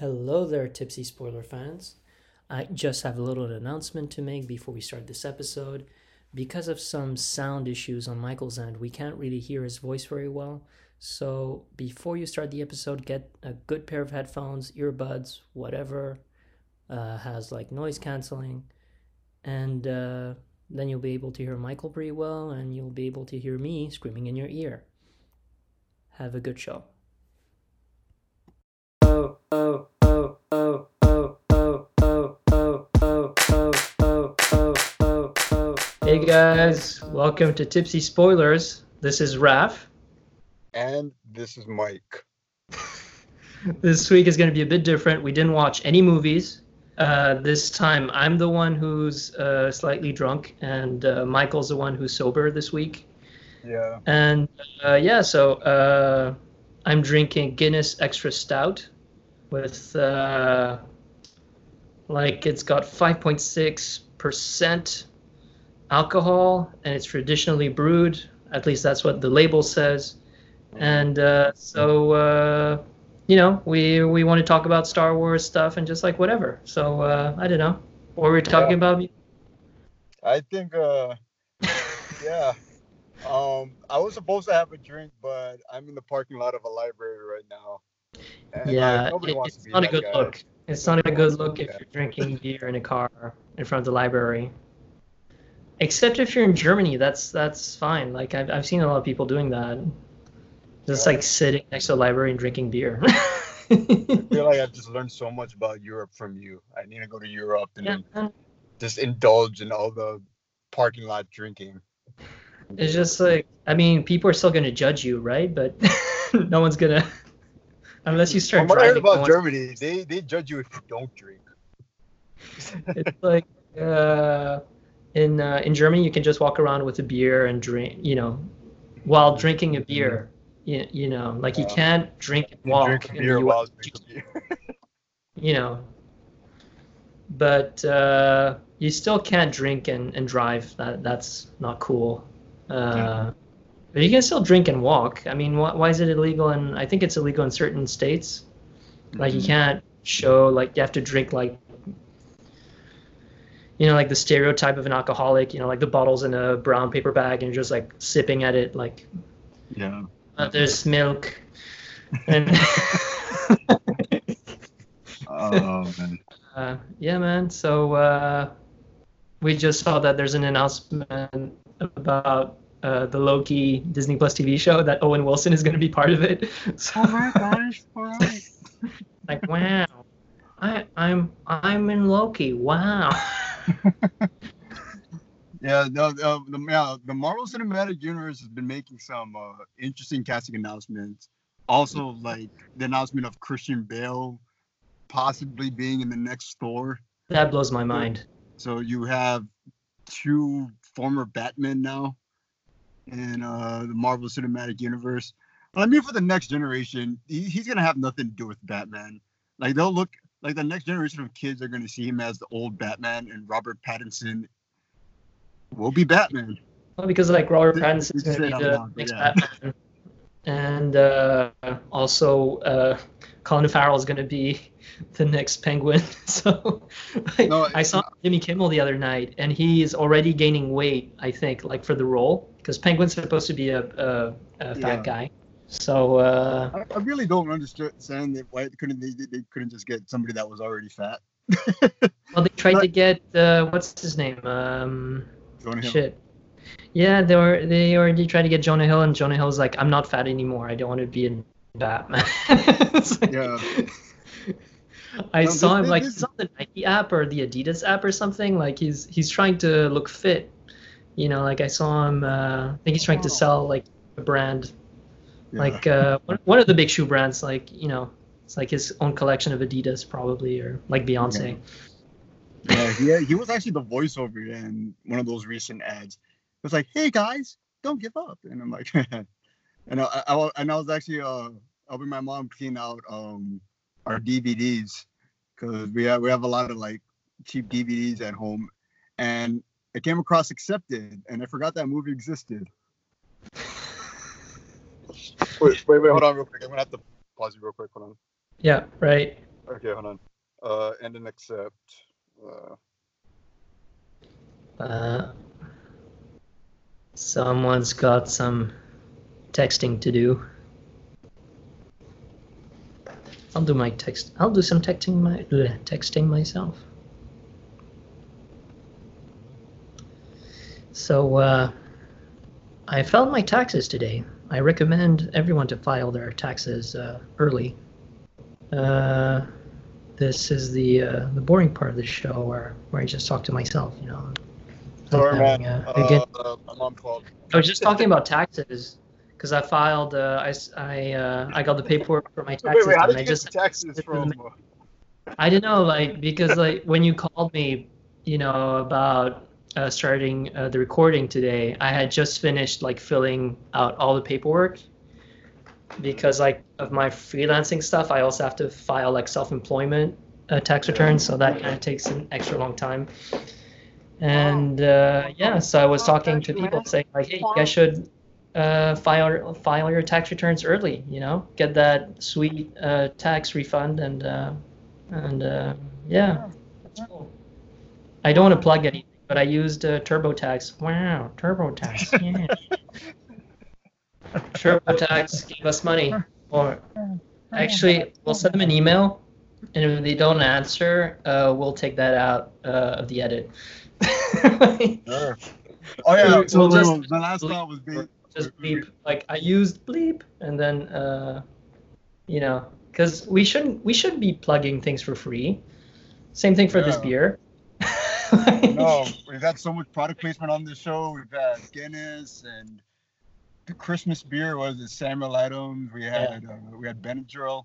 Hello there, Tipsy Spoiler fans. I just have a little announcement to make before we start this episode. Because of some sound issues on Michael's end, we can't really hear his voice very well. So before you start the episode, get a good pair of headphones, earbuds, whatever uh, has like noise canceling, and uh, then you'll be able to hear Michael pretty well, and you'll be able to hear me screaming in your ear. Have a good show. Oh, oh, guys, welcome to Tipsy Spoilers. This is Raf. And this is Mike. This week is going to be a bit different. We didn't watch any movies. Uh, this time I'm the one who's uh, slightly drunk, and uh, Michael's the one who's sober this week. Yeah. And uh, yeah, so uh, I'm drinking Guinness Extra Stout with uh, like it's got 5.6% alcohol and it's traditionally brewed. At least that's what the label says. And uh, so, uh, you know, we we want to talk about Star Wars stuff and just like whatever. So uh, I don't know. What were we talking Yeah. about? I think uh yeah. Um I was supposed to have a drink, but I'm in the parking lot of a library right now. And, yeah, nobody it- wants it's not a good guy. look. It's not a good look if you're drinking beer in a car in front of the library. Except if you're in Germany, that's that's fine. Like I've I've seen a lot of people doing that, just like sitting next to a library and drinking beer. I feel like I've just learned so much about Europe from you. I need to go to Europe and yeah, just indulge in all the parking lot drinking. it's just like I mean, people are still gonna judge you, right? But no one's gonna unless you start From what I heard no about one's- Germany, they they judge you if you don't drink. it's like uh, in uh, in Germany, you can just walk around with a beer and drink, you know, while drinking a beer. You, you know, like you can't drink and You walk drink in beer the while US, drinking beer. you know. But uh, you still can't drink and, and drive. That that's not cool. Uh, but you can still drink and walk. I mean, why, why is it illegal? And I think it's illegal in certain states. Like you Mhm. can't show like you have to drink like you know like the stereotype of an alcoholic. You know like the bottles in a brown paper bag and you're just like sipping at it like Yeah. uh, there's milk. And Oh man. uh, yeah, man. So uh, we just saw that there's an announcement about uh, the Loki Disney Plus TV show that Owen Wilson is going to be part of it. So, gosh, alright. like, wow, I, I'm I'm in Loki. Wow. Yeah, the, the, the, yeah, the Marvel Cinematic Universe has been making some uh, interesting casting announcements. Also, like the announcement of Christian Bale possibly being in the next Thor. That blows my mind. So you have two former Batmen now in uh, the Marvel Cinematic Universe. But I mean, for the next generation, he, he's gonna have nothing to do with Batman. Like they'll look like the next generation of kids are gonna see him as the old Batman, and Robert Pattinson will be Batman. Well, because like Robert Pattinson is going to be the next yeah. Batman, and uh, also uh, Colin Farrell is going to be the next Penguin. so like, No, I saw Jimmy Kimmel the other night, and he is already gaining weight. I think like for the role because Penguin's supposed to be a, a, a fat Yeah. guy. So uh, I, I really don't understand that why couldn't they, they couldn't just get somebody that was already fat. well, they tried to get uh, what's his name? Um, Jonah Hill. Shit. Yeah, they were they already tried to get Jonah Hill, and Jonah Hill's like, I'm not fat anymore. I don't want to be in Batman. Like- Yeah. I No, saw this- him like this- he's on the Nike app or the Adidas app or something. Like he's he's trying to look fit. You know, like I saw him. Uh, I think he's trying to Oh. sell like a brand, Yeah. like uh, one, of the big shoe brands. Like you know, it's like his own collection of Adidas probably, or like Beyonce. Yeah, he, he was actually the voiceover in one of those recent ads. It was like, "Hey guys, don't give up," and I'm like, and I, I, I- and I was actually uh helping my mom clean out um our DVDs because we have we have a lot of like cheap DVDs at home, and I came across Accepted, and I forgot that movie existed. Wait, wait, wait, hold on real quick. I'm gonna have to pause you real quick. Hold on. Yeah, right. Okay, hold on. Uh, and then accept. Uh, Uh, someone's got some texting to do. I'll do my text. I'll do some texting my bleh, texting myself. So uh, I filed my taxes today. I recommend everyone to file their taxes uh, early. Uh, this is the uh, the boring part of the show where where I just talk to myself. You know, sorry, having, man. again- my mom called. I was just talking about taxes because I filed. Uh, I I uh, I got the paperwork for my taxes, wait, how and did I you get just taxes from? I didn't know like because like when you called me, you know about uh, starting uh, the recording today, I had just finished like filling out all the paperwork because like of my freelancing stuff, I also have to file like self-employment uh, tax returns, so that kind of takes an extra long time. And uh, yeah, so I was talking to people saying like, hey, you guys should uh, file file your tax returns early. You know, get that sweet uh, tax refund, and uh, and uh, yeah, that's cool. I don't want to plug anything, but I used uh, TurboTax. Wow, TurboTax. Yeah. TurboTax gave us money. Or actually, we'll send them an email, and if they don't answer, uh, we'll take that out uh, of the edit. Sure. Oh yeah. We'll So just- wait, my last thought was be just bleep. Like I used bleep, and then uh, you know, because we shouldn't we should be plugging things for free. Same thing for this beer. no. We've had so much product placement on this show. We've had Guinness and the Christmas beer was it Samuel Adams. We had uh, we had Benadryl.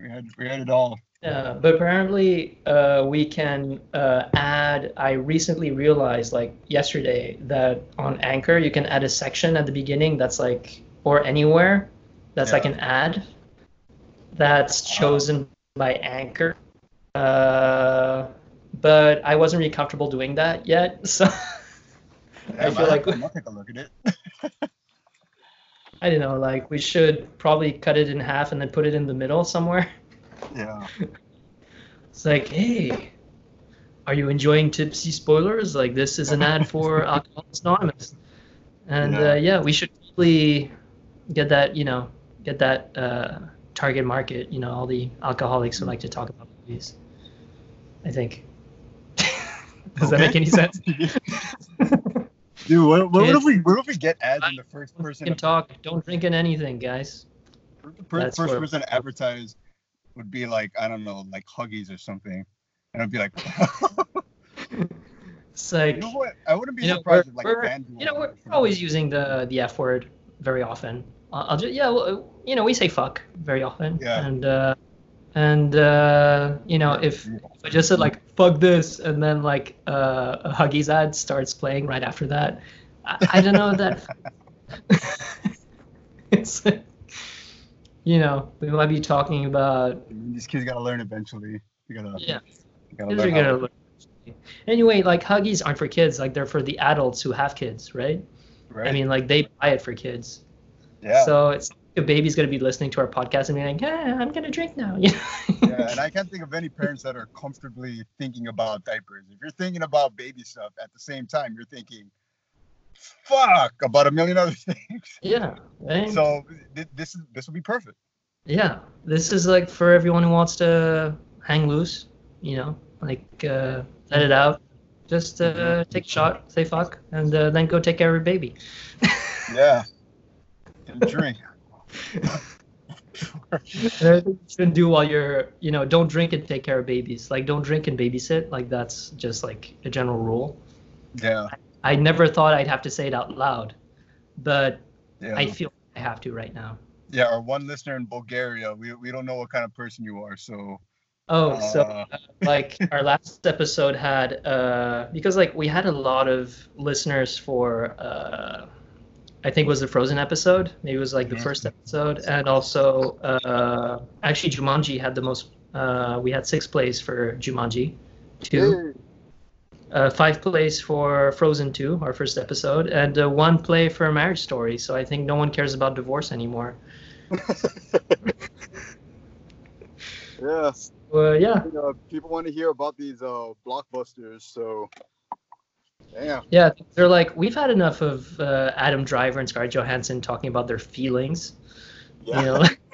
We had we had it all. Yeah, but apparently uh, we can uh, add. I recently realized, like yesterday, that on Anchor you can add a section at the beginning that's like, or anywhere, that's like an ad that's chosen by Anchor. Uh, but I wasn't really comfortable doing that yet, so I feel like I'll take a look at it. I don't know. Like we should probably cut it in half and then put it in the middle somewhere. Yeah. It's like, hey, are you enjoying tipsy spoilers? Like this is an ad for Alcoholics Anonymous, and Yeah. Uh, yeah, we should probably get that, you know, get that uh, target market. You know, all the alcoholics who like to talk about movies. I think. Does that make any sense? Dude, what, what, Kids- if we what if we get ads in the first person Can talk. Don't drink in anything, guys. the per- first person advertised would be like I don't know like Huggies or something, and I'd be like, It's like, you know what? I wouldn't be you know, surprised if like you know, we're always using the the F word very often. I'll, I'll just, yeah, well, you know, we say fuck very often, Yeah. and uh, and uh, you know, if if I just said like fuck this, and then like uh, a Huggies ad starts playing right after that, I, I don't know that. it's you know, we might be talking about These kids gotta learn eventually. You gotta, yeah. you gotta learn gonna learn. Anyway, like Huggies aren't for kids. Like they're for the adults who have kids, right? Right? I mean, like they buy it for kids. yeah. So it's a baby's gonna be listening to our podcast and be like, "Yeah, I'm gonna drink now." Yeah, and I can't think of any parents that are comfortably thinking about diapers. If you're thinking about baby stuff at the same time, you're thinking, "Fuck," about a million other things. yeah. right? So th- this is this will be perfect. yeah, this is like for everyone who wants to hang loose. You know, like uh, let it out. Just uh, take a shot, say fuck, and uh, then go take care of your baby. Yeah. And drink. Another thing you shouldn't do while you're, you know, don't drink and take care of babies. Like, don't drink and babysit. Like, that's just like a general rule. Yeah. I never thought I'd have to say it out loud, but Yeah. I feel I have to right now. yeah. Our one listener in Bulgaria, we, we don't know what kind of person you are, so Oh, so uh, like our last episode had uh because like we had a lot of listeners for uh I think it was the Frozen episode. Maybe it was like the Mhm. first episode, and also uh actually Jumanji had the most. Uh, we had six plays for Jumanji, two, uh, five plays for Frozen two, our first episode, and uh, one play for Marriage Story. So I think no one cares about divorce anymore. Yeah. Uh, yeah, You know, people want to hear about these uh blockbusters, so damn. yeah. They're like, we've had enough of uh, Adam Driver and Scarlett Johansson talking about their feelings. Yeah. You know,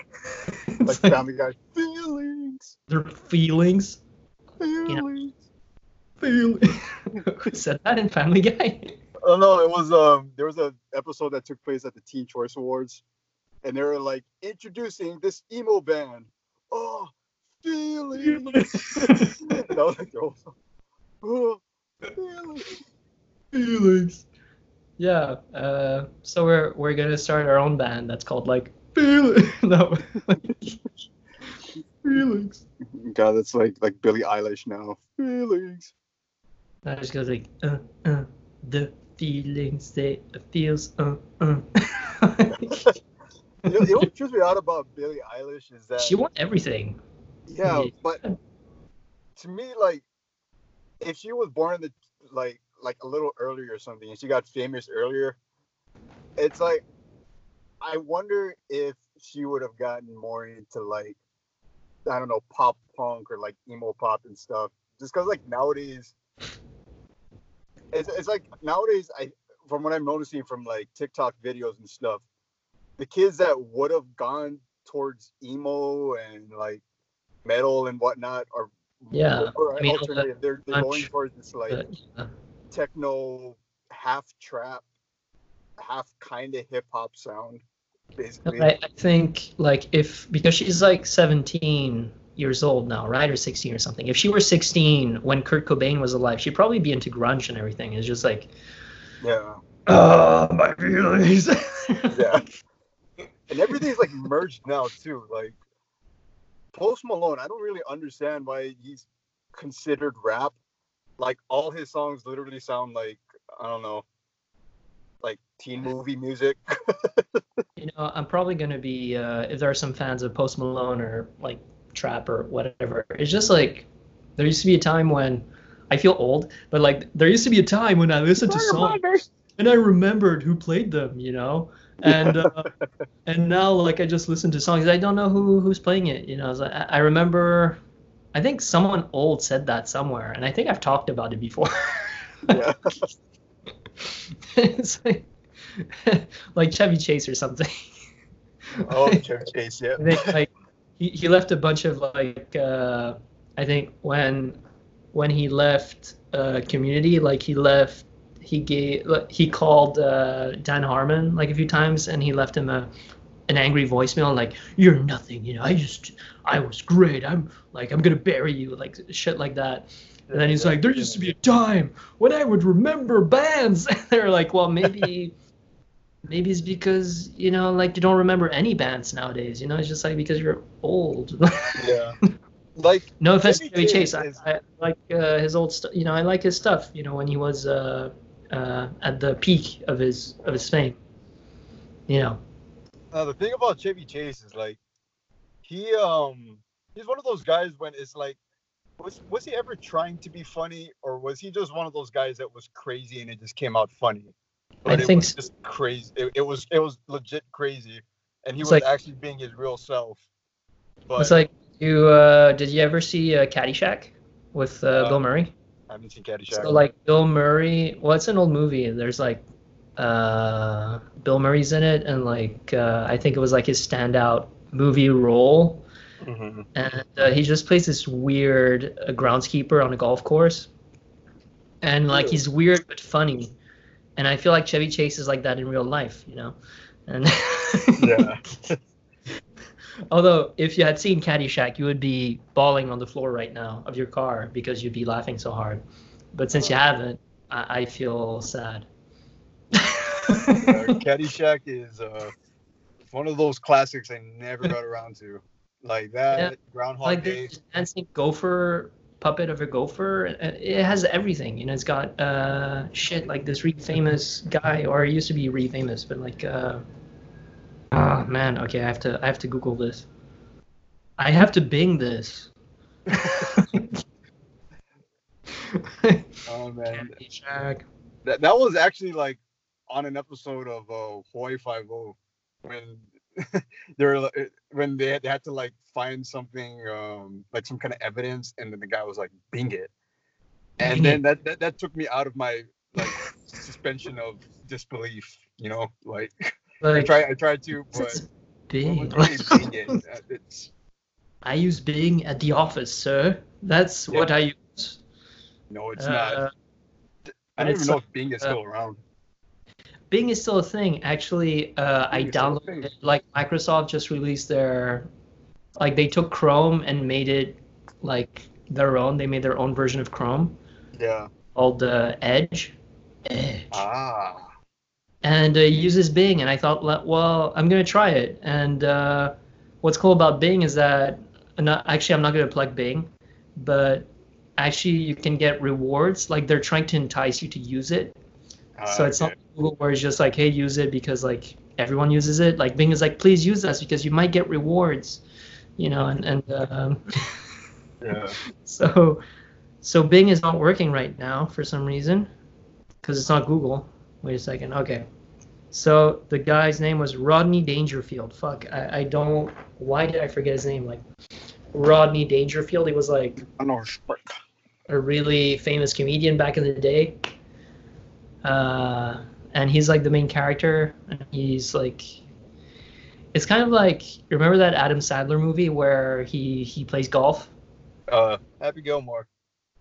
like Family Guy. Feelings. their feelings. Feelings. Feelings. Who said that in Family Guy? Oh no, it was um there was a episode that took place at the Teen Choice Awards, and they were like introducing this emo band. Oh, feelings. I was like, oh, oh feelings. Feelings. Yeah. Uh, so we're we're gonna start our own band that's called like feelings. no. feelings. God, that's like like Billie Eilish now. Feelings. I just goes like uh uh the feelings they feels uh uh. You know, you know what trips me out about Billie Eilish is that she won everything. yeah, Yeah. but to me, like, if she was born in the like like a little earlier or something, and she got famous earlier, it's like I wonder if she would have gotten more into like I don't know pop punk or like emo pop and stuff. Just because like nowadays, it's it's like nowadays I from what I'm noticing from like TikTok videos and stuff, the kids that would have gone towards emo and like metal and whatnot are Yeah, or I mean, alternative. They're, they're going towards this like But, yeah. Techno, half trap, half kind of hip hop sound, basically. I, I think like if because she's like 17 years old now, right, or 16 or something. If she were 16 when Kurt Cobain was alive, she'd probably be into grunge and everything. It's just like, Yeah, oh my feelings. yeah. and everything's like merged now too. Like Post Malone, I don't really understand why he's considered rap. Like all his songs literally sound like I don't know, like teen movie music. You know, I'm probably gonna be uh, if there are some fans of Post Malone or like trap or whatever. It's just like there used to be a time when I feel old, but like there used to be a time when I listened to songs and I remembered who played them, you know, and uh, and now like I just listen to songs. I don't know who who's playing it, you know. So I, I remember, I think someone old said that somewhere, and I think I've talked about it before. yeah. it's like like Chevy Chase or something. Oh, Chevy Chase, yeah. Think like he, he left a bunch of like uh, I think when when he left uh, Community, like he left he gave like, he called uh, Dan Harmon like a few times and he left him a an angry voicemail like you're nothing you know I just I was great. I'm like I'm gonna bury you like shit like that. And then he's like there used to be a time when I would remember bands. And they're like well maybe maybe it's because you know like you don't remember any bands nowadays you know? It's just like because you're old. Yeah. Like no offense to Chevy Chevy Chase Chase I, is- I like uh, his old stuff you know I like his stuff you know when he was uh, uh, at the peak of his of his fame you know? Uh, the thing about Chevy Chase is like he um he's one of those guys when it's like was was he ever trying to be funny or was he just one of those guys that was crazy and it just came out funny? I But it think was so. just crazy. It, it was it was legit crazy, and he was like- actually being his real self. But it's like you uh, did you ever see uh, Caddyshack with uh, Uh, Bill Murray I haven't seen Caddyshack. So like Bill Murray, well, it's an old movie. There's like uh, Bill Murray's in it, and like uh, I think it was like his standout movie role, Mhm. and uh, he just plays this weird uh, groundskeeper on a golf course, and like he's weird but funny, and I feel like Chevy Chase is like that in real life, you know, and Yeah. Although, if you had seen Caddyshack, you would be bawling on the floor right now of your car because you'd be laughing so hard. But since you haven't, I, I feel sad. Uh, Caddyshack is uh, one of those classics I never got around to. Like that, Yeah. Groundhog like Day. the dancing gopher puppet of a gopher, it has everything. You know, it's got uh, shit like this really famous guy, or he used to be really famous, but like, uh, oh man, okay, I have to, I have to Google this. I have to Bing this. Oh man, that that was actually like on an episode of uh, Hawaii Five O when they're when they had, they had to like find something um like some kind of evidence and then the guy was like bing it and then that, that that took me out of my like suspension of disbelief you know like i Like, try i tried to but Bing. bing it uh, it's I use Bing at the office, sir. That's Yeah. what I use. no it's Uh, not i don't even know if bing is uh, still around Bing is still a thing. Actually, uh, I Bing is still a downloaded thing. like Microsoft just released their like they took Chrome and made it like their own. They made their own version of Chrome yeah called uh, Edge. Edge. ah and uh, it uses Bing. And I thought, well, I'm gonna try it. And uh, what's cool about Bing is that not, actually I'm not gonna plug Bing, but actually you can get rewards. Like they're trying to entice you to use it. So it's not okay. like Google where it's just like, hey, use it because like everyone uses it. Like Bing is like, please use us because you might get rewards. You know, and and um, yeah so so Bing is not working right now for some reason because it's not Google. Wait a second. Okay. So the guy's name was Rodney Dangerfield. Fuck, I, I don't. Why did I forget his name? Like Rodney Dangerfield. He was like i know a really famous comedian back in the day. Uh, and he's like the main character. And he's like, it's kind of like remember that Adam Sandler movie where he he plays golf. uh happy gilmore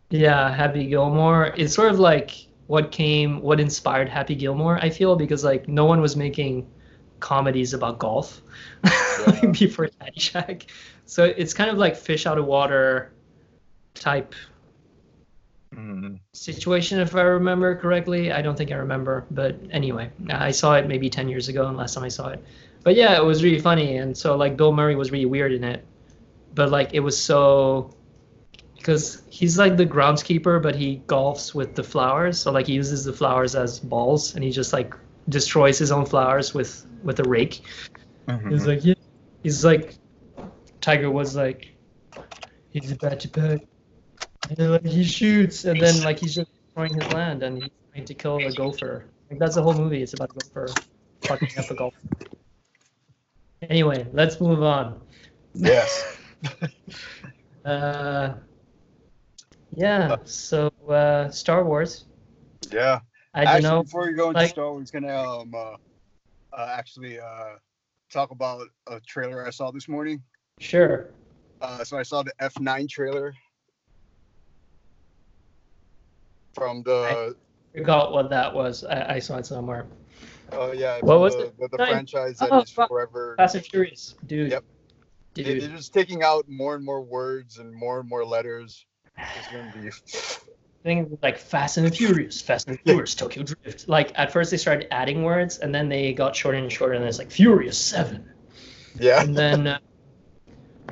Yeah, Happy Gilmore. It's sort of like what came, what inspired Happy Gilmore. I feel because like no one was making comedies about golf Yeah. before Caddyshack, so it's kind of like fish out of water type Mhm. situation, if I remember correctly. I don't think I remember, but anyway, I saw it maybe ten years ago, and last time I saw it. But yeah, it was really funny, and so like Bill Murray was really weird in it, but like it was so because he's like the groundskeeper, but he golfs with the flowers. So like he uses the flowers as balls, and he just like destroys his own flowers with with a rake. Mhm. He's like, yeah. He's like, Tiger was like, he's about to putt. And like he shoots, and then like he's just destroying his land, and he's trying to kill a gopher. Like that's the whole movie. It's about a gopher fucking up a golfer. Anyway, let's move on. yes Uh, yeah. So uh, Star Wars. yeah I don't actually, know. before we go into like- Star Wars, gonna um uh, uh, actually uh talk about a trailer I saw this morning. Sure. Uh, so I saw the F9 trailer from the I Forgot what that was. I, I saw it somewhere. oh yeah What was the, it? the, the franchise that Oh, is fuck. forever. Fast and Furious, dude. Yep. Dude. They, they're just taking out more and more words and more and more letters. It's gonna be thing like Fast and Furious, Fast and Furious, Tokyo Drift. Like at first they started adding words, and then they got shorter and shorter, and it's like Furious Seven, yeah. and then uh,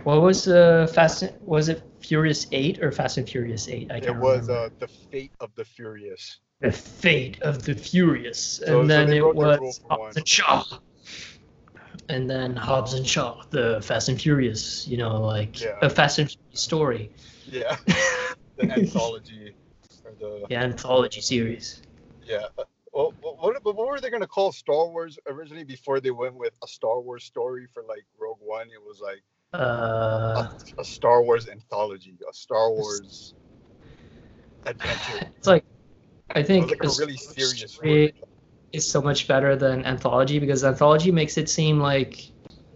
what was uh, Fast? Was it Furious Eight or Fast and Furious Eight? I It can't was remember. uh, the fate of the furious. the Fate of the Furious, So- so and then they it wrote their rule was for Hobbs one. and Shaw. And then Hobbs and Shaw, the Fast and Furious, you know, like Yeah. a Fast and Furious story, Yeah. the anthology or the the anthology series. yeah. Uh, Well, what, what, what were they gonna call Star Wars originally before they went with a Star Wars story for like Rogue One? It was like Uh, a, a Star Wars anthology, a Star Wars adventure. it's like I think like a really serious is so much better than anthology because anthology makes it seem like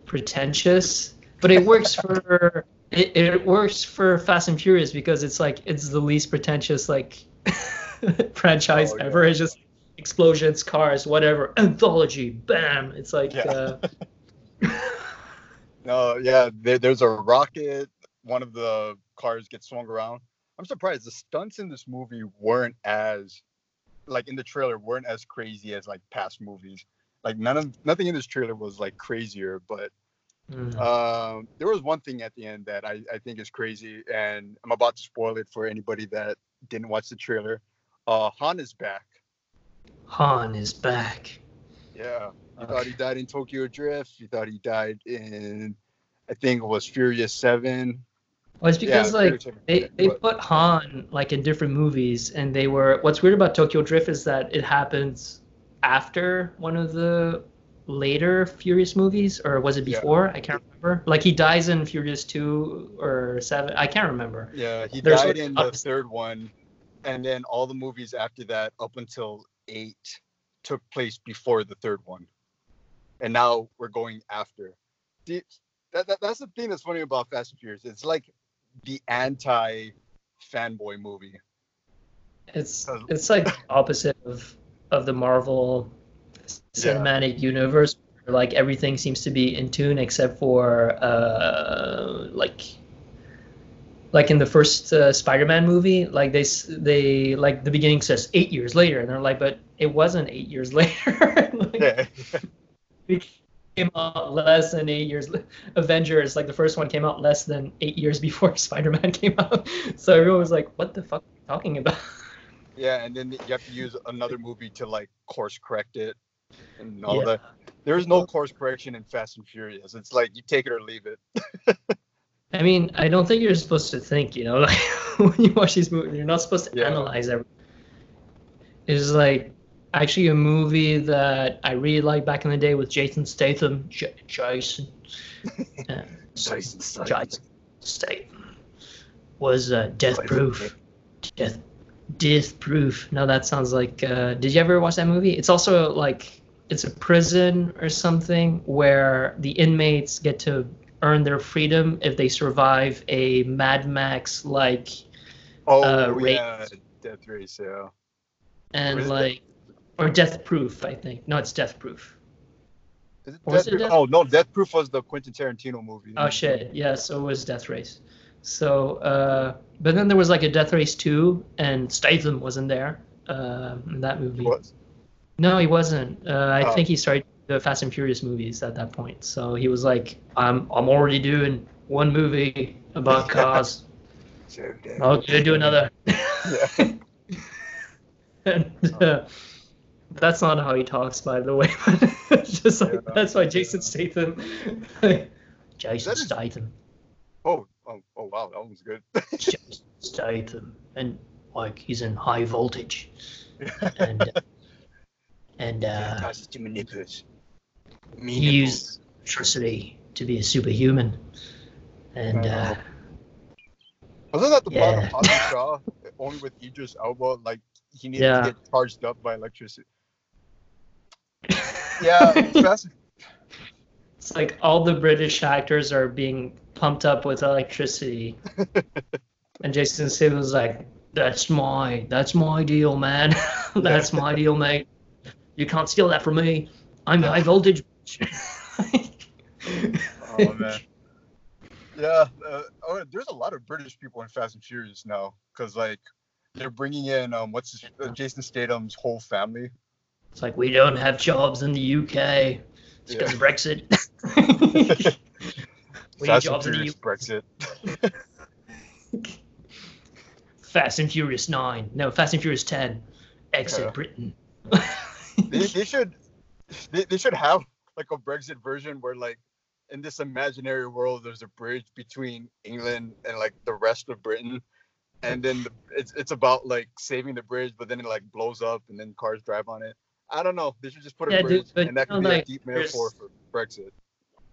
pretentious, but it works for it, it works for Fast and Furious because it's like it's the least pretentious like franchise Oh, yeah. ever. It's just explosions, cars, whatever. Anthology, bam! It's like Yeah. uh, No, yeah, there, there's a rocket. One of the cars gets swung around. I'm surprised the stunts in this movie weren't as, like in the trailer, weren't as crazy as like past movies. Like none of nothing in this trailer was like crazier, but mm, um, there was one thing at the end that I, I think is crazy, and I'm about to spoil it for anybody that didn't watch the trailer. Uh, Han is back. Han is back. Yeah, you uh, thought he died in Tokyo Drift. You thought he died in, I think it was Furious Seven. Well, it's because Yeah, like they, they but- put Han like in different movies, and they were. What's weird about Tokyo Drift is that it happens after one of the later Furious movies, or was it Yeah. before? I can't remember. Like he dies in Furious two or seven. I can't remember. Yeah, he There's died like in the third one, and then all the movies after that, up until eight, took place before the third one, and now we're going after. The, that, that that's the thing that's funny about Fast and Furious. It's like the anti fanboy movie. It's it's like opposite of of the Marvel Yeah. cinematic universe. Where, like everything seems to be in tune except for uh like like in the first uh, Spider-Man movie, like they they like the beginning says eight years later, and they're like, but it wasn't eight years later. Like, Yeah, it came out less than eight years. Avengers, like the first one, came out less than eight years before Spider-Man came out. So everyone was like, "What the fuck are you talking about?" yeah, and then you have to use another movie to like course correct it, and all Yeah. that. There is no course correction in Fast and Furious. It's like you take it or leave it. I mean, I don't think you're supposed to think, you know, like when you watch these movies, you're not supposed to Yeah. analyze everything. It's like actually a movie that I really liked back in the day with Jason Statham. J- Jason. Uh, Jason Jason Statham was uh, Death Proof. Death, Death Proof. No, that sounds like. Uh, did you ever watch that movie? It's also like it's a prison or something where the inmates get to earn their freedom if they survive a Mad Max like Oh uh, race. yeah, Death Race. Yeah. and like or Death Proof. I think no, it's Death Proof. Is it was Death it Proof? Death- Oh no, Death Proof was the Quentin Tarantino movie. Oh shit! Yeah, so it was Death Race. So, uh, but then there was like a Death Race two, and Statham wasn't there uh, in that movie. He was. No, he wasn't. Uh, I Oh. think he started the Fast and Furious movies at that point. So he was like, "I'm I'm already doing one movie about cars. I'm gonna do another." Yeah. and, uh, that's not how he talks, by the way. Just like Yeah. that's why Jason Statham. Jason That is- Statham. Oh, oh, oh, wow, that was good. Jason Statham, and like he's in high voltage, and and uh, too many nipples. he used electricity to be a superhuman, and uh, Wasn't that the plot Yeah. of Hobbs Shaw? Only with Idris Elba, like he needed Yeah. to get charged up by electricity. Yeah, Fast, it's like all the British actors are being pumped up with electricity, and Jason Statham was like, "That's my that's my deal, man. that's my deal, mate. You can't steal that from me. I'm high voltage." oh man. Yeah, uh, oh, there's a lot of British people in Fast and Furious now, cause like they're bringing in um, what's his, uh, Jason Statham's whole family. It's like we don't have jobs in the UK. It's because Yeah. of Brexit. we Fast and jobs in the Furious Brexit. Fast and Furious 9. No, Fast and Furious 10. Exit Yeah. Britain. they, they should they, they should have like a Brexit version where like in this imaginary world there's a bridge between England and like the rest of Britain and then the, it's it's about like saving the bridge but then it like blows up and then cars drive on it. I don't know. They should just put a Yeah, bridge but and that could know, be like, a deep metaphor for Brexit.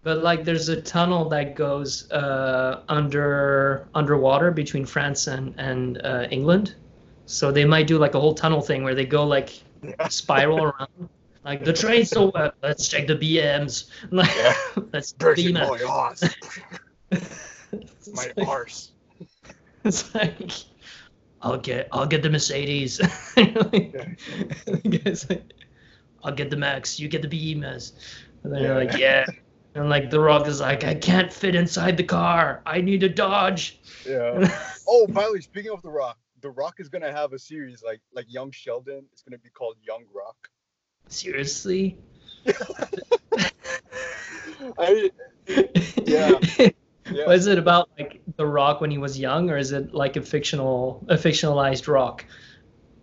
but like there's a tunnel that goes uh, under underwater between France and, and uh, England. So they might do like a whole tunnel thing where they go like Yeah. spiral around. Like the train's so uh, let's check the BMs. Like, Yeah. let's beam my ass, It's my like- arse. It's like, I'll get, I'll get the Mercedes. like, like, I'll get the Max. You get the BMS. And then you're Yeah. like, yeah. And like The Rock is like, I can't fit inside the car. I need a Dodge. Yeah. Oh, by the way, speaking of The Rock, The Rock is gonna have a series like like Young Sheldon. It's gonna be called Young Rock. Seriously? I Yeah. yeah. Was it about like The Rock when he was young, or is it like a fictional, a fictionalized Rock?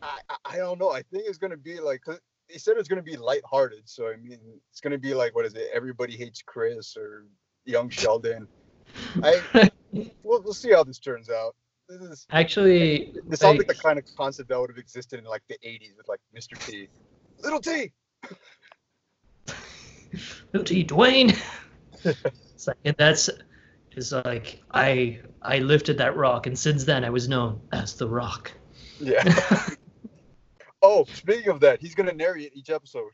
I, I- don't know. I think it's gonna be like they said it's gonna be lighthearted. So I mean, it's gonna be like what is it? Everybody hates Chris or Young Sheldon. I we'll, we'll see how this turns out. This is Actually, this sounds like like- the kind of concept that would have existed in like the '80s with like Mr. T, Little T. Little T, Dwayne. it's like and that's it's like I I lifted that rock, and since then I was known as the Rock. Yeah. oh, speaking of that, he's gonna narrate each episode.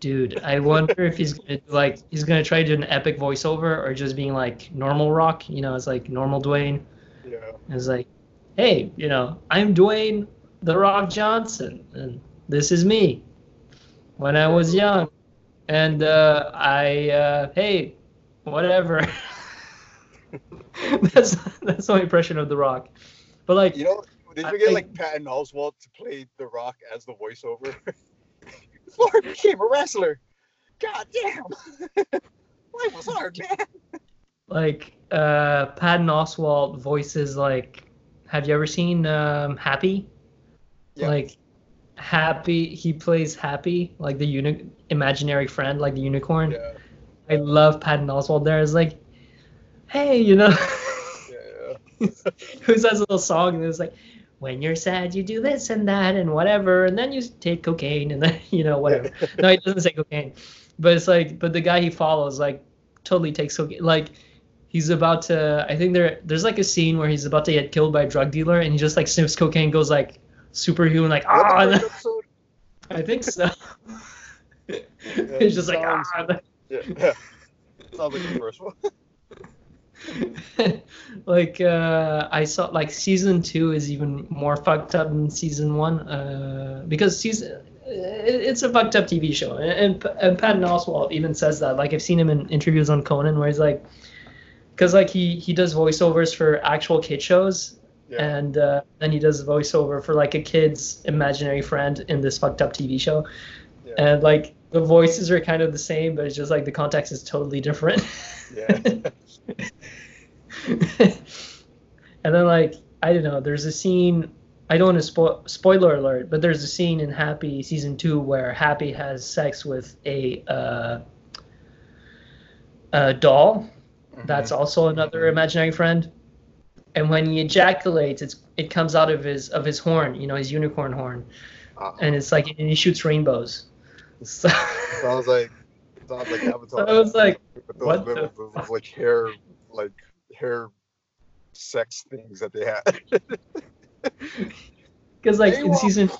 Dude, I wonder if he's gonna do, like he's gonna try to do an epic voiceover or just being like normal Rock. You know, it's like normal Dwayne. Yeah. It's like, hey, you know, I'm Dwayne the Rock Johnson, and this is me when I was young, and uh, I uh, hey, whatever. that's that's my impression of the Rock. But like, You know, did you get think- like Patton Oswalt to play The Rock as the voiceover? Before I became a wrestler. God damn. Life was hard, man. like uh, Patton Oswalt voices like. Have you ever seen um, Happy? Yeah. Like Happy, he plays Happy, like the uni- imaginary friend, like the unicorn. Yeah, I love Patton Oswalt there. It's like, hey, you know, yeah. who says a little song and it's like, when you're sad, you do this and that and whatever, and then you take cocaine and then you know whatever. no, he doesn't say cocaine, but it's like, but the guy he follows like totally takes cocaine. Like he's about to. I think there there's like a scene where he's about to get killed by a drug dealer and he just like sniffs cocaine, goes like superhuman, like ah. and first then- episode? I think so. it's just like sounds- ah. Yeah, yeah. Sounds like the first one. like uh i saw like season two is even more fucked up than season one uh because season it- it's a fucked up tv show and, and, and patton oswalt even says that like i've seen him in interviews on conan where he's like because like he he does voiceovers for actual kid shows Yeah. and uh, then he does a voiceover for like a kid's imaginary friend in this fucked up tv show Yeah. and like the voices are kind of the same but it's just like the context is totally different Yeah. and then like I don't know, there's a scene. I don't want to spoil spoiler alert, but there's a scene in Happy season two where Happy has sex with a uh, a doll that's also another imaginary friend. And when he ejaculates, it's it comes out of his of his horn, you know, his unicorn horn, Uh, and it's like and he shoots rainbows. So, sounds like sounds like Avatar. so I was like, what the little those, those, like hair like hair sex things that they had. because like in season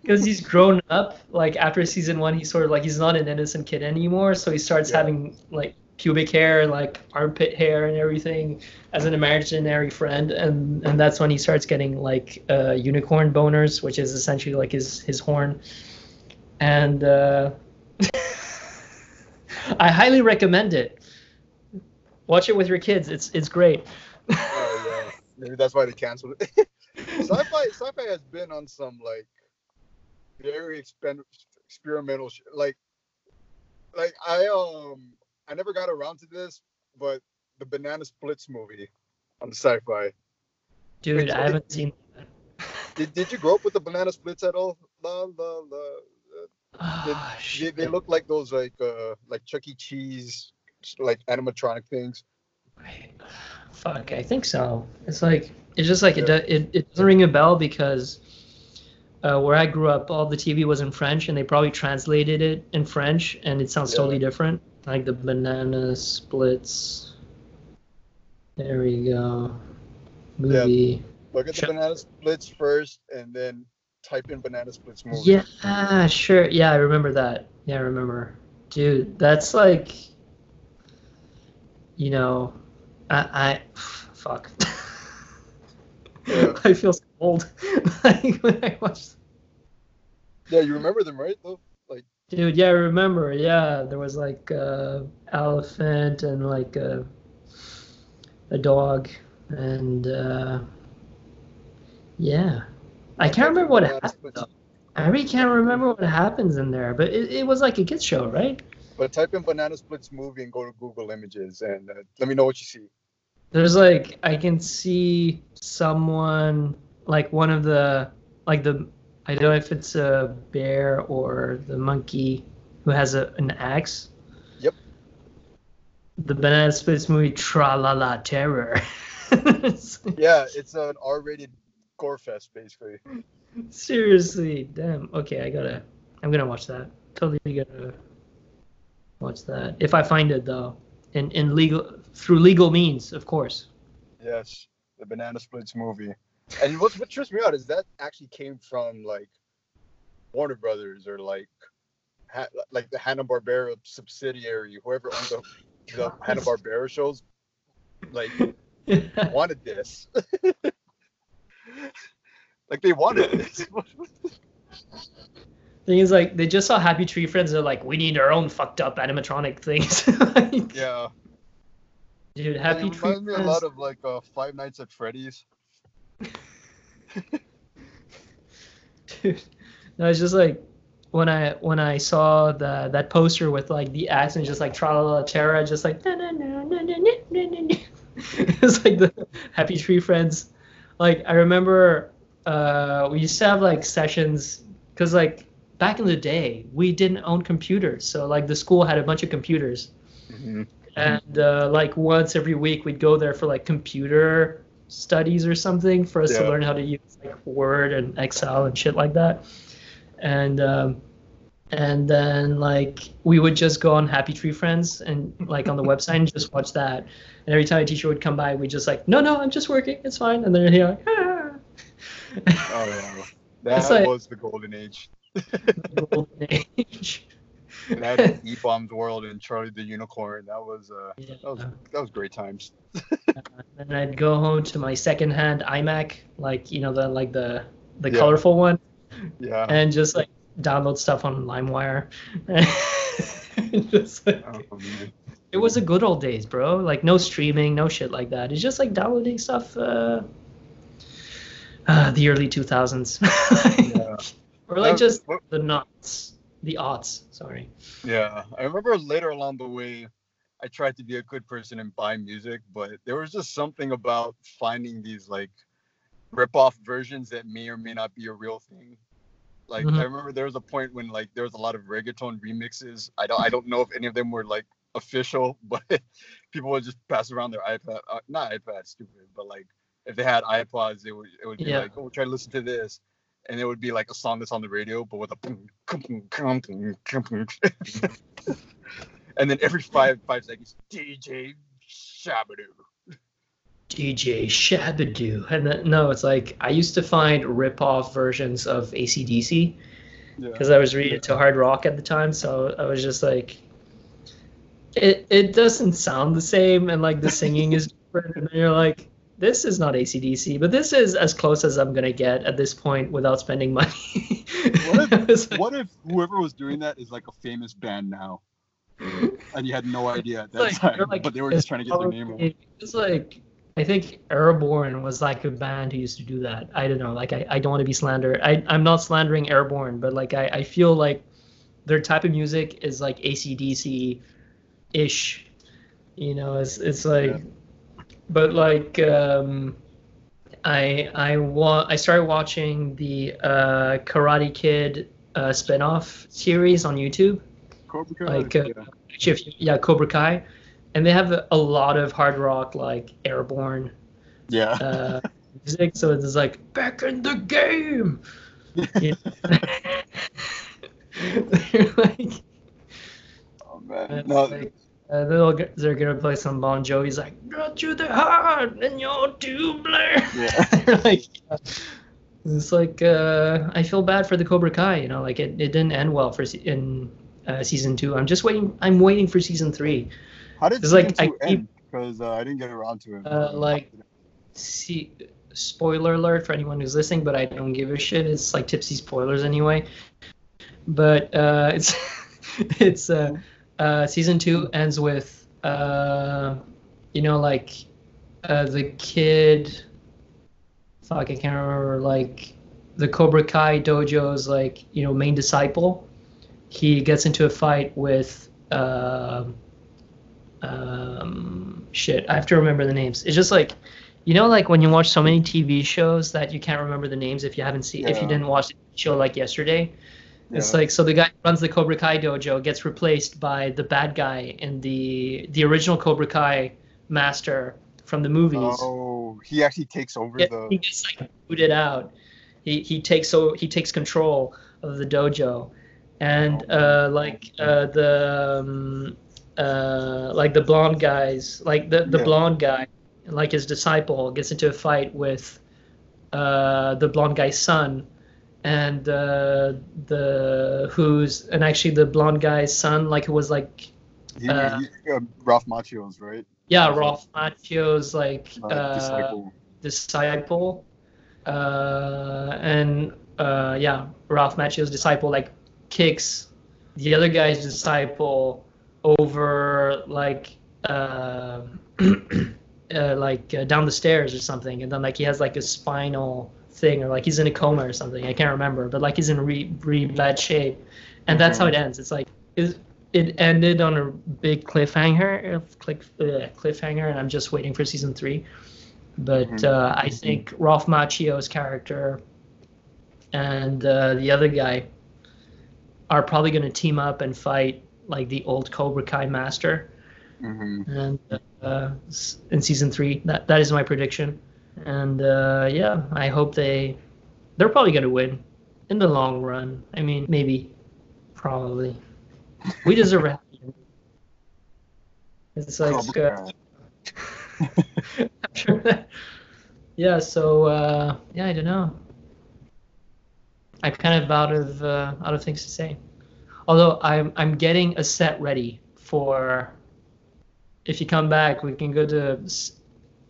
because he's grown up like after season one he's sort of like he's not an innocent kid anymore so he starts Yeah. having like pubic hair like armpit hair and everything as an imaginary friend. And and that's when he starts getting like uh unicorn boners which is essentially like his his horn. And uh i highly recommend it. Watch it with your kids. It's it's great. Oh yeah, maybe that's why they canceled it. Syfy, Syfy has been on some like very expen- experimental, sh- like, like I um I never got around to this, but the Banana Splits movie on the Syfy. dude i haven't seen Did, did you grow up with the Banana Splits at all? La la la. Ah, They, they look like those like uh like Chuck E. Cheese like animatronic things. Fuck, I think so. It's like it's just like it, do, it it doesn't ring a bell because uh, where I grew up, all the TV was in French, and they probably translated it in French, and it sounds Yeah. totally different. Like the banana splits. There we go. Movie. Look at the. Banana Splits first, and then type in Banana Splits movie. Yeah, sure. Yeah, I remember that. Yeah, I remember. Dude, that's like, you know, I, I fuck. Yeah. I feel so old like when I watch. Yeah, you remember them, right? Though. Dude, yeah, I remember. Yeah, there was like uh, elephant and like a, a dog and uh, yeah, I can't remember what happened. Though. I really can't remember what happens in there, but it, it was like a kids show, right? But type in Banana Splits movie and go to Google Images and uh, let me know what you see. There's like I can see someone like one of the like the I don't know if it's a bear or the monkey who has a, an axe. Yep. The Banana Splits movie Tra La La Terror. Yeah, it's an R-rated gore fest, basically. Seriously, damn. Okay, I gotta. I'm gonna watch that. Totally gonna. watch that? If I find it though, in in legal through legal means, of course. Yes, the Banana Splits movie. And what what trips me out is that actually came from like Warner Brothers or like ha- like the Hanna Barbera subsidiary, whoever owned the, the Hanna Barbera shows, like wanted this. like they wanted this. Thing is, like, they just saw Happy Tree Friends. They're like, we need our own fucked up animatronic things. Like, yeah. Dude, Happy it Tree reminds me a lot of like uh, Five Nights at Freddy's. Dude, no, it's just like when I when I saw the that poster with like the accent, just like tra la just like na na na na na na na na. It's like the Happy Tree Friends. Like I remember, uh, we used to have like sessions because like back in the day we didn't own computers, so like the school had a bunch of computers, and uh, like once every week we'd go there for like computer studies or something for us to learn how to use like Word and Excel and shit like that. And um, and then like we would just go on Happy Tree Friends and like on the website and just watch that. And every time a teacher would come by, we'd just like, no, no, I'm just working, it's fine. And then he'd like, ah. Oh yeah, that like- was the golden age. golden age. And I had E Bomb's World and Charlie the Unicorn. That was uh, Yeah. that was that was great times. and I'd go home to my secondhand iMac, like you know the like the the Yeah. colorful one, Yeah. and just like download stuff on LimeWire. just like, Oh, man. it was a good old days, bro. Like no streaming, no shit like that. It's just like downloading stuff. Uh, uh, the early two thousands, Yeah. or like That- just what- the knots, the odds. Sorry. Yeah, I remember later along the way, I tried to be a good person and buy music, but there was just something about finding these like rip-off versions that may or may not be a real thing. Like Mhm. I remember there was a point when like there was a lot of reggaeton remixes. I don't I don't know if any of them were like official, but people would just pass around their iPad, uh, not iPad, stupid, but like if they had iPods, it would it would be Yeah. like, oh, try to listen to this, and it would be like a song that's on the radio, but with a and then every five five seconds, DJ Shabadoo. DJ Shabadoo. And then, no, it's like I used to find rip-off versions of AC/DC Yeah. because I was really into hard rock at the time. So I was just like, it it doesn't sound the same, and like the singing is different. And then you're like, this is not AC/DC, but this is as close as I'm gonna get at this point without spending money. What I was like- What if whoever was doing that is like a famous band now, and you had no idea at that like, time, like, but they were just trying to get their oh, name on. It's like I think Airborne was like a band who used to do that. I don't know. Like I, I don't want to be slander. I I'm not slandering Airborne, but like I, I feel like their type of music is like AC/DC ish. You know, it's it's like Yeah. But like um I I wa- I started watching the uh, Karate Kid uh, spin-off series on YouTube Cobra Kai. like uh, yeah. if yeah Cobra Kai, and they have a, a lot of hard rock like Airborne yeah. uh, music. So it's like back in the game. You know? Like, oh man. No, like, uh, they'll get, they're gonna play some Bon Jovi's like got you the heart and you're too. Yeah. like it's like uh, I feel bad for the Cobra Kai. You know, like it, it didn't end well for se- in uh, season two. I'm just waiting. I'm waiting for season three. How did season like, I two keep- end? Because uh, I didn't get around to it. Uh, like, see, spoiler alert for anyone who's listening, but I don't give a shit. It's like tipsy spoilers anyway. But uh, it's it's uh, uh, season two ends with uh, you know like uh, the kid. Fuck, I can't remember. Like the Cobra Kai dojo's like you know main disciple. He gets into a fight with. um um shit i have to remember the names it's just like you know like when you watch so many tv shows that you can't remember the names if you haven't seen if you didn't watch the show like yesterday it's Yeah. like so the guy who runs the cobra kai dojo gets replaced by the bad guy in the the original cobra kai master from the movies Oh, he actually takes over yeah, the. he gets like booted out. He he takes so he takes control of the dojo, and uh, like uh, the um, uh, like the blonde guys, like the the Yeah. blonde guy, like his disciple gets into a fight with uh, the blonde guy's son, and uh, the who's and actually the blonde guy's son, like who was like He, Uh, uh, Ralph Macchio's right. yeah, Ralph Macchio's like Uh, uh, disciple. disciple, uh, and uh, yeah, Ralph Macchio's disciple like kicks the other guy's disciple over like uh, uh, like uh, down the stairs or something, and then like he has like a spinal thing or like he's in a coma or something. I can't remember, but like he's in re- really bad shape, and that's how it ends. It's like it, it ended on a big cliffhanger, click, uh, cliffhanger, and I'm just waiting for season three. But Mhm. uh, I think Ralph Macchio's character and uh, the other guy are probably going to team up and fight like the old Cobra Kai master hmm and uh, in season three. That that is my prediction, and uh, yeah, I hope they they're probably gonna win in the long run. I mean, maybe, probably. We deserve a happy ending. It's like uh, yeah. So uh, yeah, I don't know. I'm kind of out of uh, out of things to say. Although I'm I'm getting a set ready for if you come back, we can go to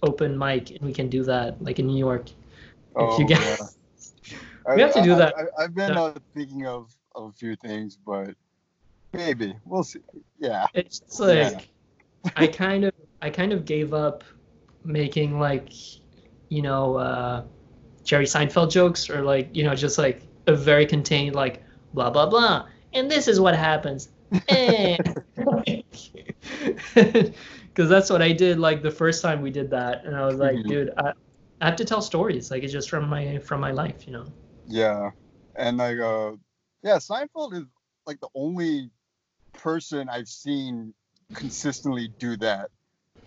open mic and we can do that, like in New York. If you get, We have to do that. I, have been Yeah. uh, thinking of, of a few things, but maybe we'll see. Yeah. it's just like I kind of I kind of gave up making like you know uh, Jerry Seinfeld jokes or like you know just like a very contained like blah blah blah, and this is what happens. Because that's what I did like the first time we did that, and I was like, Mhm. dude, I, I have to tell stories. Like it's just from my from my life, you know. Yeah. And like uh yeah, Seinfeld is like the only person I've seen consistently do that.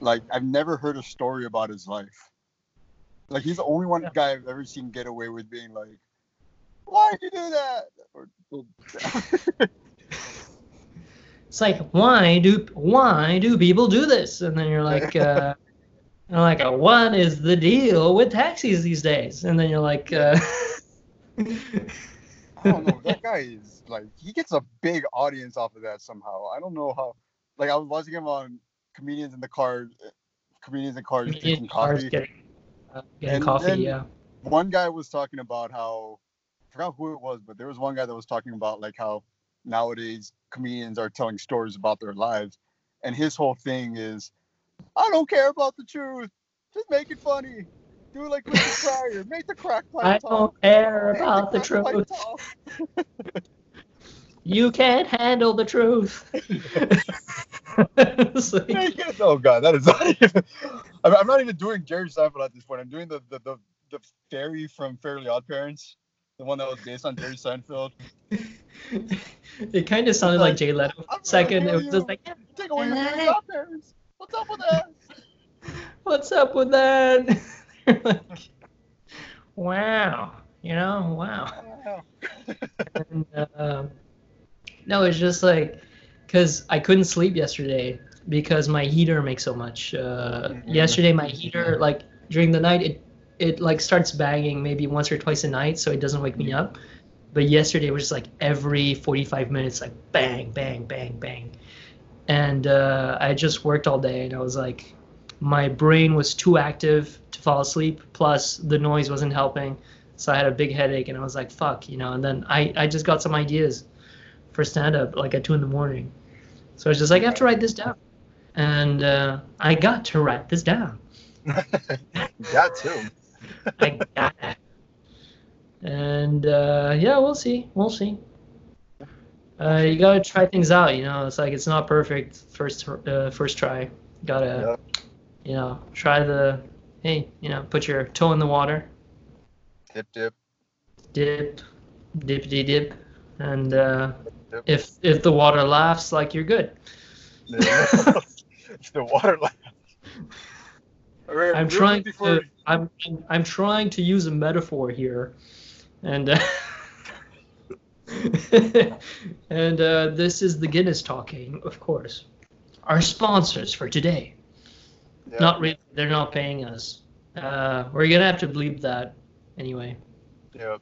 Like I've never heard a story about his life. Like he's the only one Yeah. guy I've ever seen get away with being like, Why'd you do that? Or, It's like why do why do people do this? And then you're like, uh, you're like, what is the deal with taxis these days? And then you're like, uh, I don't know. That guy is like he gets a big audience off of that somehow. I don't know how. Like I was watching him on comedians in the car, comedians in cars drinking cars coffee. getting, uh, getting And coffee. then- yeah. one guy was talking about how I forgot who it was, but there was one guy that was talking about like how nowadays comedians are telling stories about their lives, and his whole thing is, I don't care about the truth, just make it funny, do it like Richard Pryor, make the crack pipe I talk. don't care make about the pipe truth. You can't handle the truth. Like- oh god, that is not even. I'm, I'm not even doing Jerry Seinfeld at this point. I'm doing the the the, the fairy from Fairly Odd Parents, the one that was based on Jerry Seinfeld. it kind of sounded like Jay Leno. Second, it was kill just you. like, Take away your Fairly What's up with that? what's up with that? Like, wow, you know, wow. And, uh, no, it's just like, because I couldn't sleep yesterday because my heater makes so much. Uh, Mhm. yesterday, my heater, like during the night, it it like starts banging maybe once or twice a night, so it doesn't wake me up. But yesterday it was just like every 45 minutes, like bang, bang, bang, bang. And uh, I just worked all day, and I was like, my brain was too active to fall asleep. Plus, the noise wasn't helping, so I had a big headache, and I was like, fuck, you know. And then I I just got some ideas for stand up like at two in the morning. So I was just like, I have to write this down. And uh, I got to write this down. That too. I got it. And uh, yeah, we'll see. We'll see. Uh, you gotta try things out, you know. It's like it's not perfect first uh, first try. You gotta, you know, try the hey, you know, put your toe in the water, Dip dip. dip, dip, dip, dip, and uh, Dip. if if the water laughs, like you're good. it's the water lamp. Alright, I'm trying before- to I'm I'm trying to use a metaphor here, and uh, and uh, this is the Guinness talking, of course. Our sponsors for today. Yeah. Not really. They're not paying us. Uh, we're gonna have to bleep that anyway. Yeah.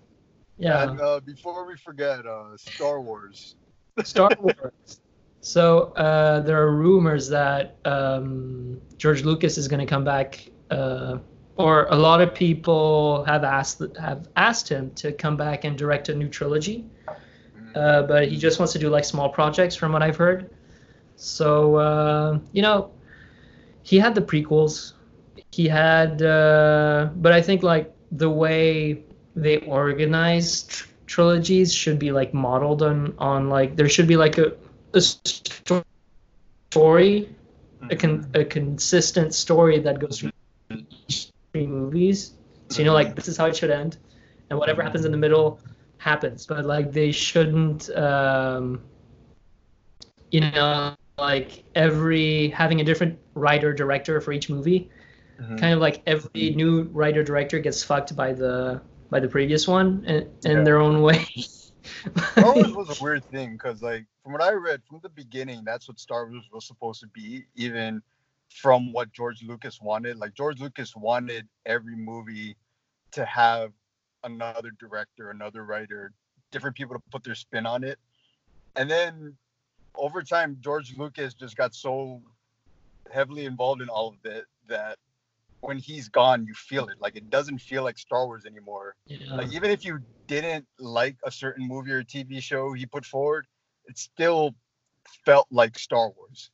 Yeah. And uh, before we forget, uh, Star Wars. Star Wars. So uh, there are rumors that um, George Lucas is going to come back, uh, or a lot of people have asked have asked him to come back and direct a new trilogy, uh, but he just wants to do like small projects, from what I've heard. So uh, you know, he had the prequels, he had, uh, but I think like the way they organize tr- trilogies should be like modeled on on like there should be like a a story, a, con- a consistent story that goes through three movies. So you know, like this is how it should end, and whatever happens in the middle happens. But like they shouldn't, um, you know, like every having a different writer director for each movie. Mhm. Kind of like every new writer director gets fucked by the by the previous one in, in Yeah. their own way. Star Wars was a weird thing because, like, from what I read from the beginning, that's what Star Wars was supposed to be, even from what George Lucas wanted. Like, George Lucas wanted every movie to have another director, another writer, different people to put their spin on it. And then over time, George Lucas just got so heavily involved in all of it that when he's gone, you feel it. Like, it doesn't feel like Star Wars anymore yeah. like even if you didn't like a certain movie or TV show he put forward, it still felt like Star Wars.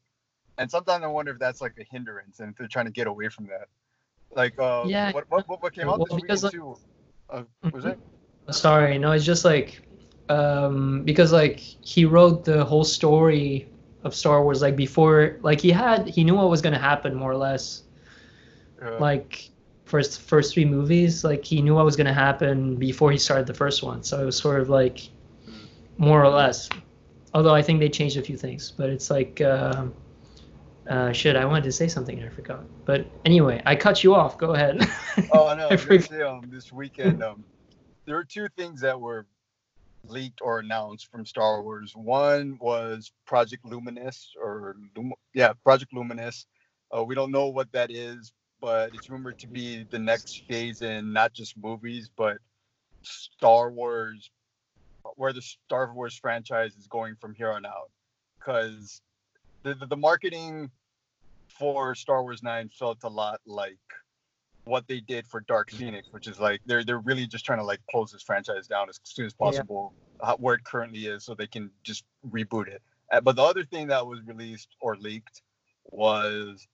And sometimes I wonder if that's like a hindrance and if they're trying to get away from that. Like uh Yeah. what what, what, came out Well, this because, weekend too? Uh, was it? Sorry, no, it's just like um because like he wrote the whole story of Star Wars like before like he had he knew what was gonna happen more or less. Uh, Like first first three movies, like he knew what was gonna happen before he started the first one. So it was sort of like more or less. Although I think they changed a few things, but it's like uh, uh, shit. I wanted to say something and I forgot. But anyway, I cut you off. Go ahead. oh no, I I was gonna forgot. say, um, this weekend um there were two things that were leaked or announced from Star Wars. One was Project Luminous or Lum- yeah, Project Luminous. Uh, we don't know what that is, but it's rumored to be the next phase in not just movies, but Star Wars, where the Star Wars franchise is going from here on out. Because the, the the marketing for Star Wars Nine felt a lot like what they did for Dark Phoenix, which is like they're they're really just trying to like close this franchise down as soon as Yeah. possible, uh, where it currently is, so they can just reboot it. Uh, but the other thing that was released or leaked was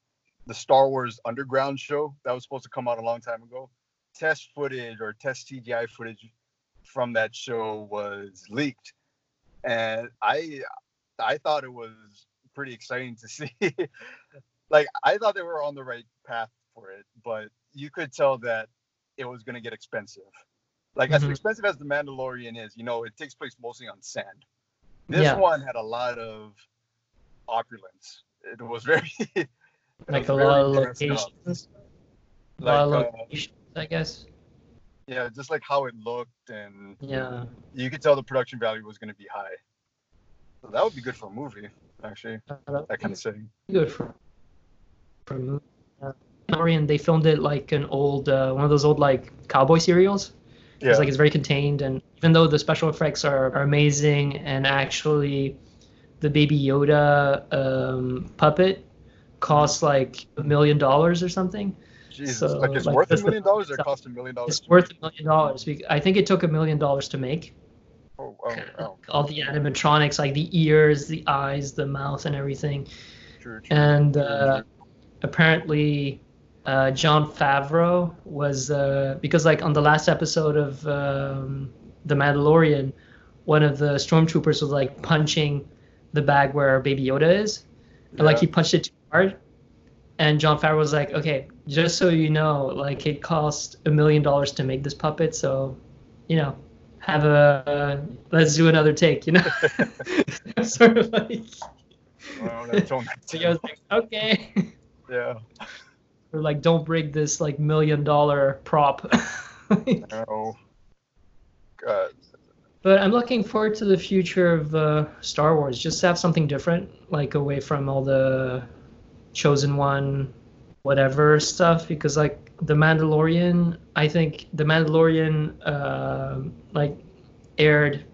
the Star Wars Underworld show that was supposed to come out a long time ago. Test footage or test CGI footage from that show was leaked, and I I thought it was pretty exciting to see. like I thought they were on the right path for it, but you could tell that it was going to get expensive. Like as Mhm. expensive as the Mandalorian is, you know, it takes place mostly on sand. This Yeah. one had a lot of opulence. It was very like a lot of locations. A lot of Like, uh, locations, I guess. yeah, just like how it looked, and Yeah. you could tell the production value was going to be high. So that would be good for a movie, actually. That kind of setting. good for for a movie. Uh, Mandalorian, they filmed it like an old uh, one of those old like cowboy serials. Yeah. It's like it's very contained, and even though the special effects are, are amazing, and actually the Baby Yoda um, puppet costs like a million dollars or something. Jesus, so, like it's like, worth a million dollars or it cost a million dollars? It's worth a million dollars. I think it took a million dollars to make. Oh, oh, oh. All the animatronics, like the ears, the eyes, the mouth, and everything. True, true. And uh, true. apparently uh, Jon Favreau was uh, because like on the last episode of um, The Mandalorian, one of the stormtroopers was like punching the bag where Baby Yoda is, and like he punched it hard. And Jon Favreau was like, "Okay, just so you know, like it cost a million dollars to make this puppet, so you know, have a let's do another take, you know." sort of like. Well, that's tone that So I was like, okay. yeah. or like don't break this like million dollar prop Oh. God. but I'm looking forward to the future of uh, Star Wars. Just to have something different, like away from all the chosen one, whatever stuff. Because like the Mandalorian, I think the Mandalorian uh, like aired,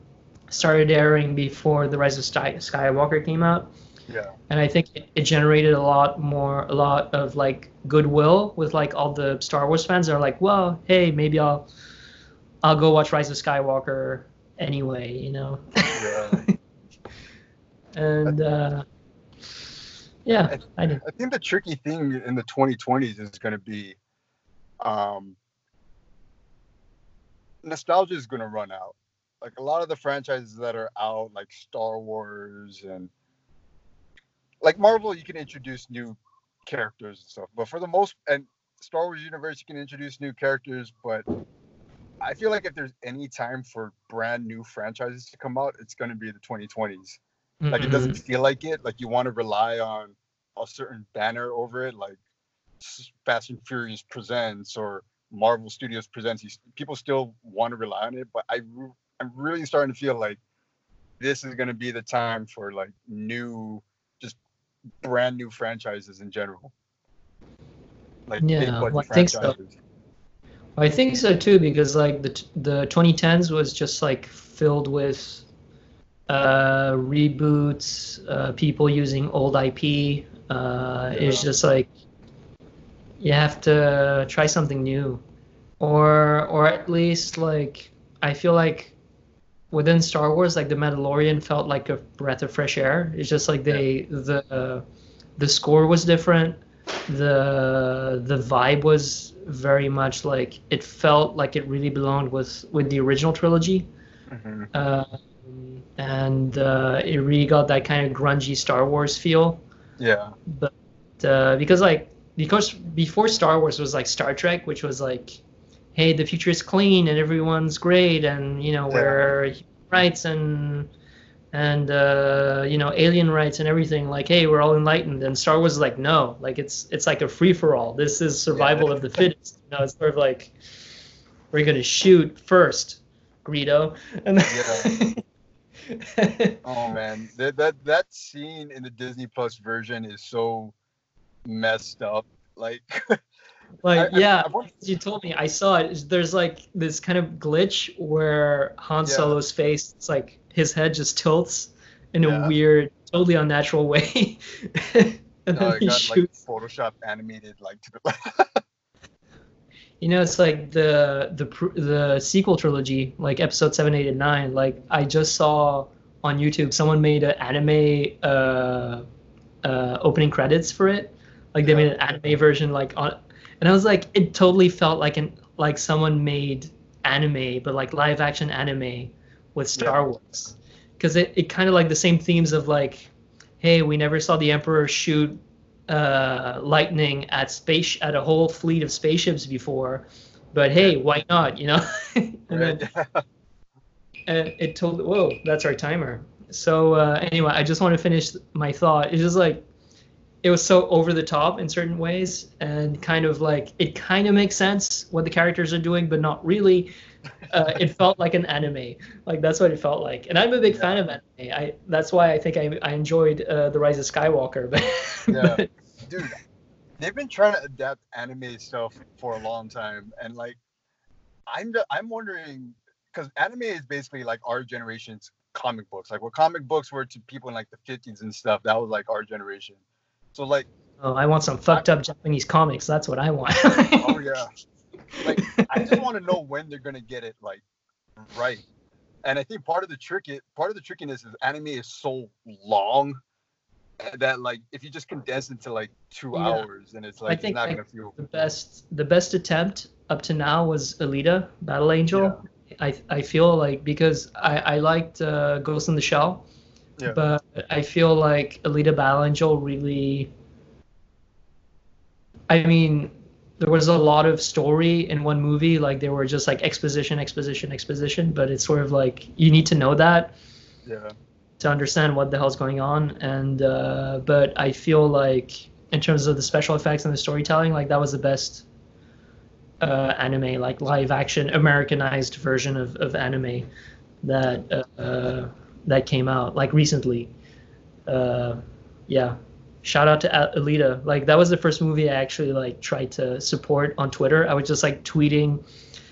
started airing before the Rise of Sky- Skywalker came out. Yeah. and I think it, it generated a lot more, a lot of like goodwill with like all the Star Wars fans. They're like, well, hey, maybe I'll, I'll go watch Rise of Skywalker anyway, you know. Yeah. and uh, yeah, I did. I think the tricky thing in the 2020s is going to be um, nostalgia is going to run out. Like a lot of the franchises that are out, like Star Wars and like Marvel, you can introduce new characters and stuff. But for the most, and Star Wars universe, you can introduce new characters. But I feel like if there's any time for brand new franchises to come out, it's going to be the 2020s. Like it doesn't mm-hmm. feel like it. Like you want to rely on a certain banner over it, like Fast and Furious presents or Marvel Studios presents. People still want to rely on it, but I I'm really starting to feel like this is going to be the time for like new, just brand new franchises in general. Like big Yeah, well, I think so. franchises. I think so too because like the the 2010s was just like filled with uh, reboots, uh, people using old IP. Uh, It's just like you have to try something new, or or at least like I feel like within Star Wars, like the Mandalorian felt like a breath of fresh air. It's just like they the uh, the score was different the the vibe was very much like it felt like it really belonged with with the original trilogy Mhm. um, and uh, it really got that kind of grungy Star Wars feel. Yeah, but uh, because like because before Star Wars was like Star Trek which was like hey the future is clean and everyone's great and you know Yeah. where human rights and and uh, you know alien rights and everything like hey we're all enlightened. And Star Wars is like no like it's it's like a free for all this is survival Yeah. of the fittest. You know it's sort of like we're gonna shoot first Greedo. And Oh man, that that that scene in the Disney Plus version is so messed up. Like, Like, I- I- yeah, I want- you told me. I saw it. There's like this kind of glitch where Han Yeah. Solo's face, it's like his head just tilts in a weird, totally unnatural way. and no, then he got like. Photoshop animated like to the You know, it's like the the the sequel trilogy, like episode seven, eight, and nine. Like I just saw on YouTube, someone made an anime uh, uh, opening credits for it. Like they made an anime version, like on, and I was like, it totally felt like an like someone made anime, but like live action anime with Star Yeah. Wars, because it, it kind of like the same themes of like, hey, we never saw the Emperor shoot uh, lightning at space at a whole fleet of spaceships before, but hey, why not? You know, and then and it told whoa that's our timer. So uh, anyway i just want to finish my thought. It's just like it was so over the top in certain ways and kind of like it kind of makes sense what the characters are doing but not really uh, it felt like an anime. Like that's what it felt like. And i'm a big fan of anime. I that's why i think i, I enjoyed uh, the rise of skywalker but, Yeah. but dude they've been trying to adapt anime stuff for a long time. And like i'm i'm wondering because anime is basically like our generation's comic books. Like what comic books were to people in like the 50s and stuff that was like our generation. So like oh, i want some fucked up japanese comics. That's what i want. Oh yeah like i just want to know when they're gonna get it like right and i think part of the trick it part of the trickiness is anime is so long that like if you just condense into like two Yeah. hours and it's like think, it's not gonna feel the best the best attempt up to now was Alita Battle Angel. I I feel like because I I liked uh, Ghost in the Shell, Yeah. but I feel like Alita Battle Angel really. I mean, there was a lot of story in one movie. Like there were just like exposition, exposition, exposition. But it's sort of like you need to know that yeah to understand what the hell's going on and uh, but i feel like in terms of the special effects and the storytelling like that was the best uh, anime like live action americanized version of, of anime that uh, uh, that came out like recently. Uh, yeah, shout out to Alita. Like that was the first movie I actually like tried to support on Twitter. I was just like tweeting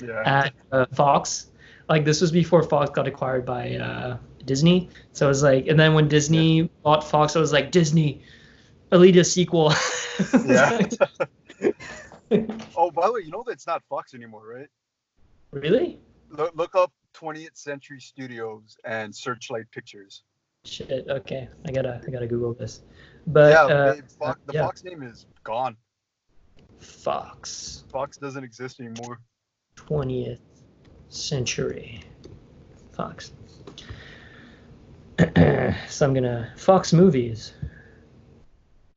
Yeah. at uh, Fox. Like this was before Fox got acquired by uh, Disney. So I was like, and then when Disney bought Fox, I was like, Disney, Alita sequel. Yeah. oh, by the way, you know that it's not Fox anymore, right? really? Look, look up 20th Century Studios and Searchlight Pictures. Shit. Okay, I gotta I gotta Google this. But yeah, uh, they- Fo- the yeah. Fox name is gone. Fox, Fox doesn't exist anymore. 20th century, Fox. so I'm gonna Fox movies.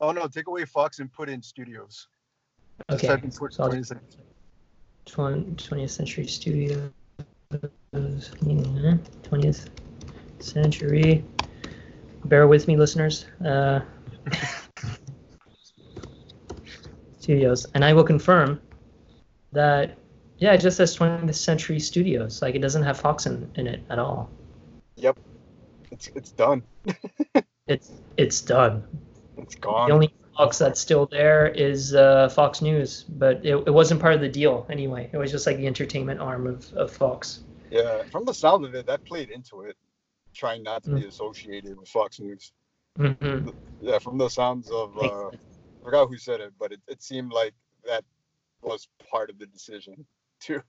Oh no, take away Fox and put in Studios. Just Okay. type in tw- so 20th Century. 20th century studios. 20th century. Bear with me, listeners. Uh, studios, and I will confirm that. Yeah, it just says 20th Century Studios. Like it doesn't have Fox in, in it at all. Yep, it's it's done. It's it's done. It's gone. The only Fox that's still there is uh, Fox News, but it, it wasn't part of the deal anyway. It was just like the entertainment arm of, of Fox. Yeah, from the sound of it, that played into it, trying not to be Mm. associated with Fox News. Hmm Yeah, from the sounds of, uh, I forgot who said it, but it, it seemed like that was part of the decision too.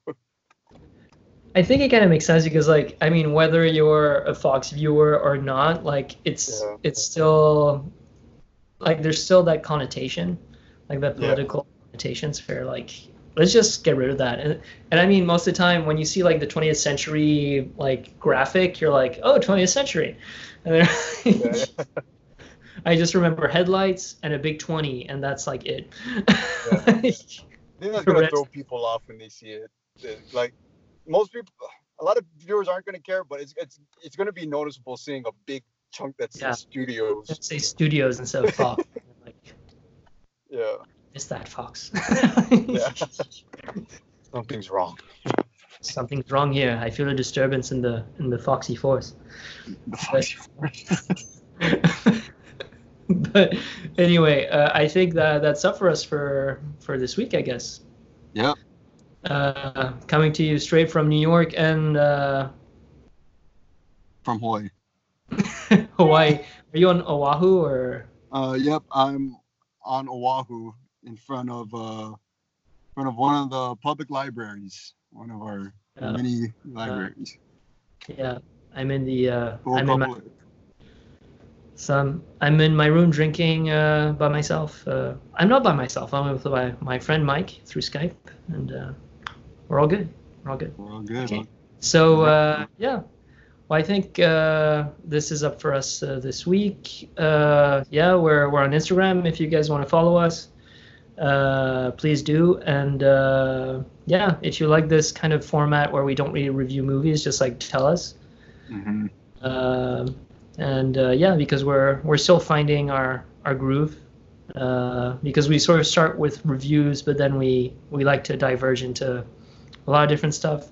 I think it kind of makes sense because, like, I mean, whether you're a Fox viewer or not, like, it's Yeah. it's still like there's still that connotation, like that Yeah. political connotations for like let's just get rid of that. And and I mean, most of the time when you see like the 20th century like graphic, you're like, oh, 20th century, and then Yeah. I just remember headlights and a big 20, and that's like it. They're that's gonna throw people off when they see it. It- Like most people, a lot of viewers aren't gonna care, but it's it's it's gonna be noticeable seeing a big chunk that's Yeah. studios. Let's say studios instead of Fox. like, Yeah, is that Fox? yeah. Something's wrong. Something's wrong here. I feel a disturbance in the in the Foxy Force. but anyway, uh, I think that that's up for us for for this week, I guess. Yeah. Uh, coming to you straight from New York and uh, From Hawaii. Hawaii. Are you on Oahu or? Uh, yep, I'm on Oahu in front of uh, in front of one of the public libraries, one of our Uh, many libraries. yeah, I'm in the. Uh, I'm in my. Couple- So I'm, I'm in my room drinking uh, by myself. Uh, I'm not by myself. I'm with my, my friend Mike through Skype, and uh, we're all good. We're all good. We're all good. Okay. So uh, yeah, well I think uh, this is up for us uh, this week. Uh, yeah, we're we're on Instagram. If you guys want to follow us, uh, please do. And uh, yeah, if you like this kind of format where we don't really review movies, just like tell us. hmm Um, and uh, yeah, because we're we're still finding our our groove. Uh, because we sort of start with reviews, but then we we like to diverge into a lot of different stuff.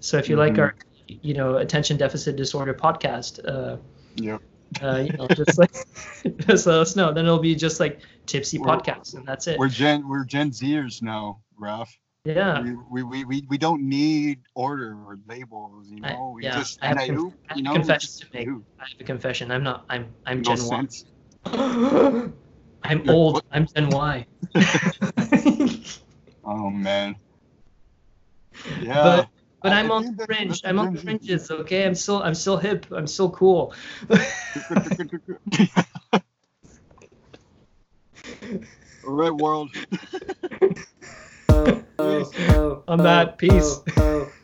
So if you like Mhm. our you know attention deficit disorder podcast, uh, Yep. uh, you know just like just let us know. Then it'll be just like tipsy We're- podcast, and that's it. We're Gen we're Gen Zers now, Raph. Yeah. We, we, we, we, don't need order or labels, you know. we yeah, just I have conf- you, I have you a know, confession to make. do. I have a confession. I'm not. I'm I'm No Gen Y. sense. I'm You're old. I'm Gen Y. Oh man. Yeah. But but I- I'm I on the fringe. I'm on the fringes. Okay, I'm still I'm still hip. I'm still cool. All right, world. On that, peace.